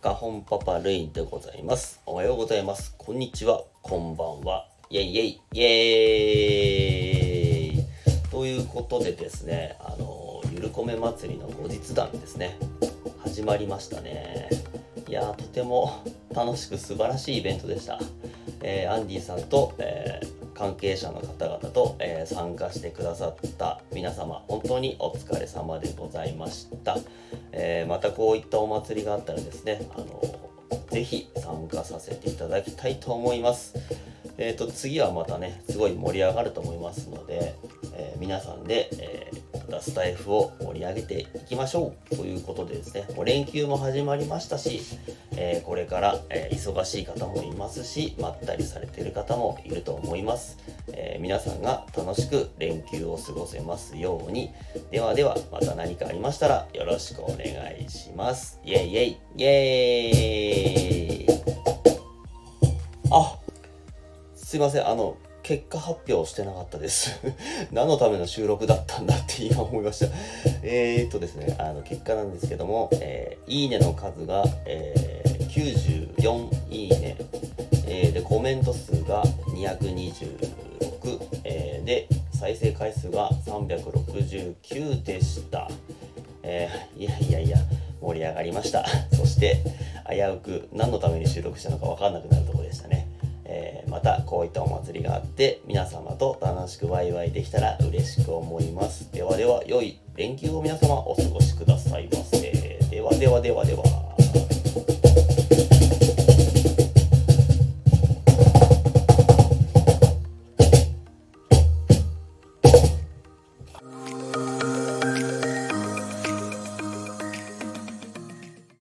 カホンパパルインでございます。おはようございます。こんにちは。こんばんは。イェイイェイイェイということでですね、あの、ゆるこめ祭りの後日談ですね。始まりましたね。いやー、とても楽しく素晴らしいイベントでした。えーアンディさんと、えー関係者の方々と、えー参加してくださった皆様本当にお疲れ様でございました、えーまたこういったお祭りがあったらですねあのぜひ参加させていただきたいと思います。えー、と次はまたねすごい盛り上がると思いますので、え皆さんで、えーまたスタイフを盛り上げていきましょうということでですねもう連休も始まりましたし、えーこれから、えー忙しい方もいますしまったりされている方もいると思います、えー皆さんが楽しく連休を過ごせますように。ではではまた何かありましたらよろしくお願いします。イェイイェイイェイ。あすいません、あの、結果発表してなかったです。何のための収録だったんだって今思いました。えーっとですね、あの、結果なんですけども、えーいいねの数が、えー94いいね、えーで、コメント数が226、えで、再生回数が369でした。えーいやいやいや、盛り上がりました。そして、危うく何のために収録したのか分かんなくなるところでしたね。えーまたこういったお祭りがあって皆様と楽しくワイワイできたら嬉しく思います。ではでは良い連休を皆様お過ごしくださいませ。ではではではでは。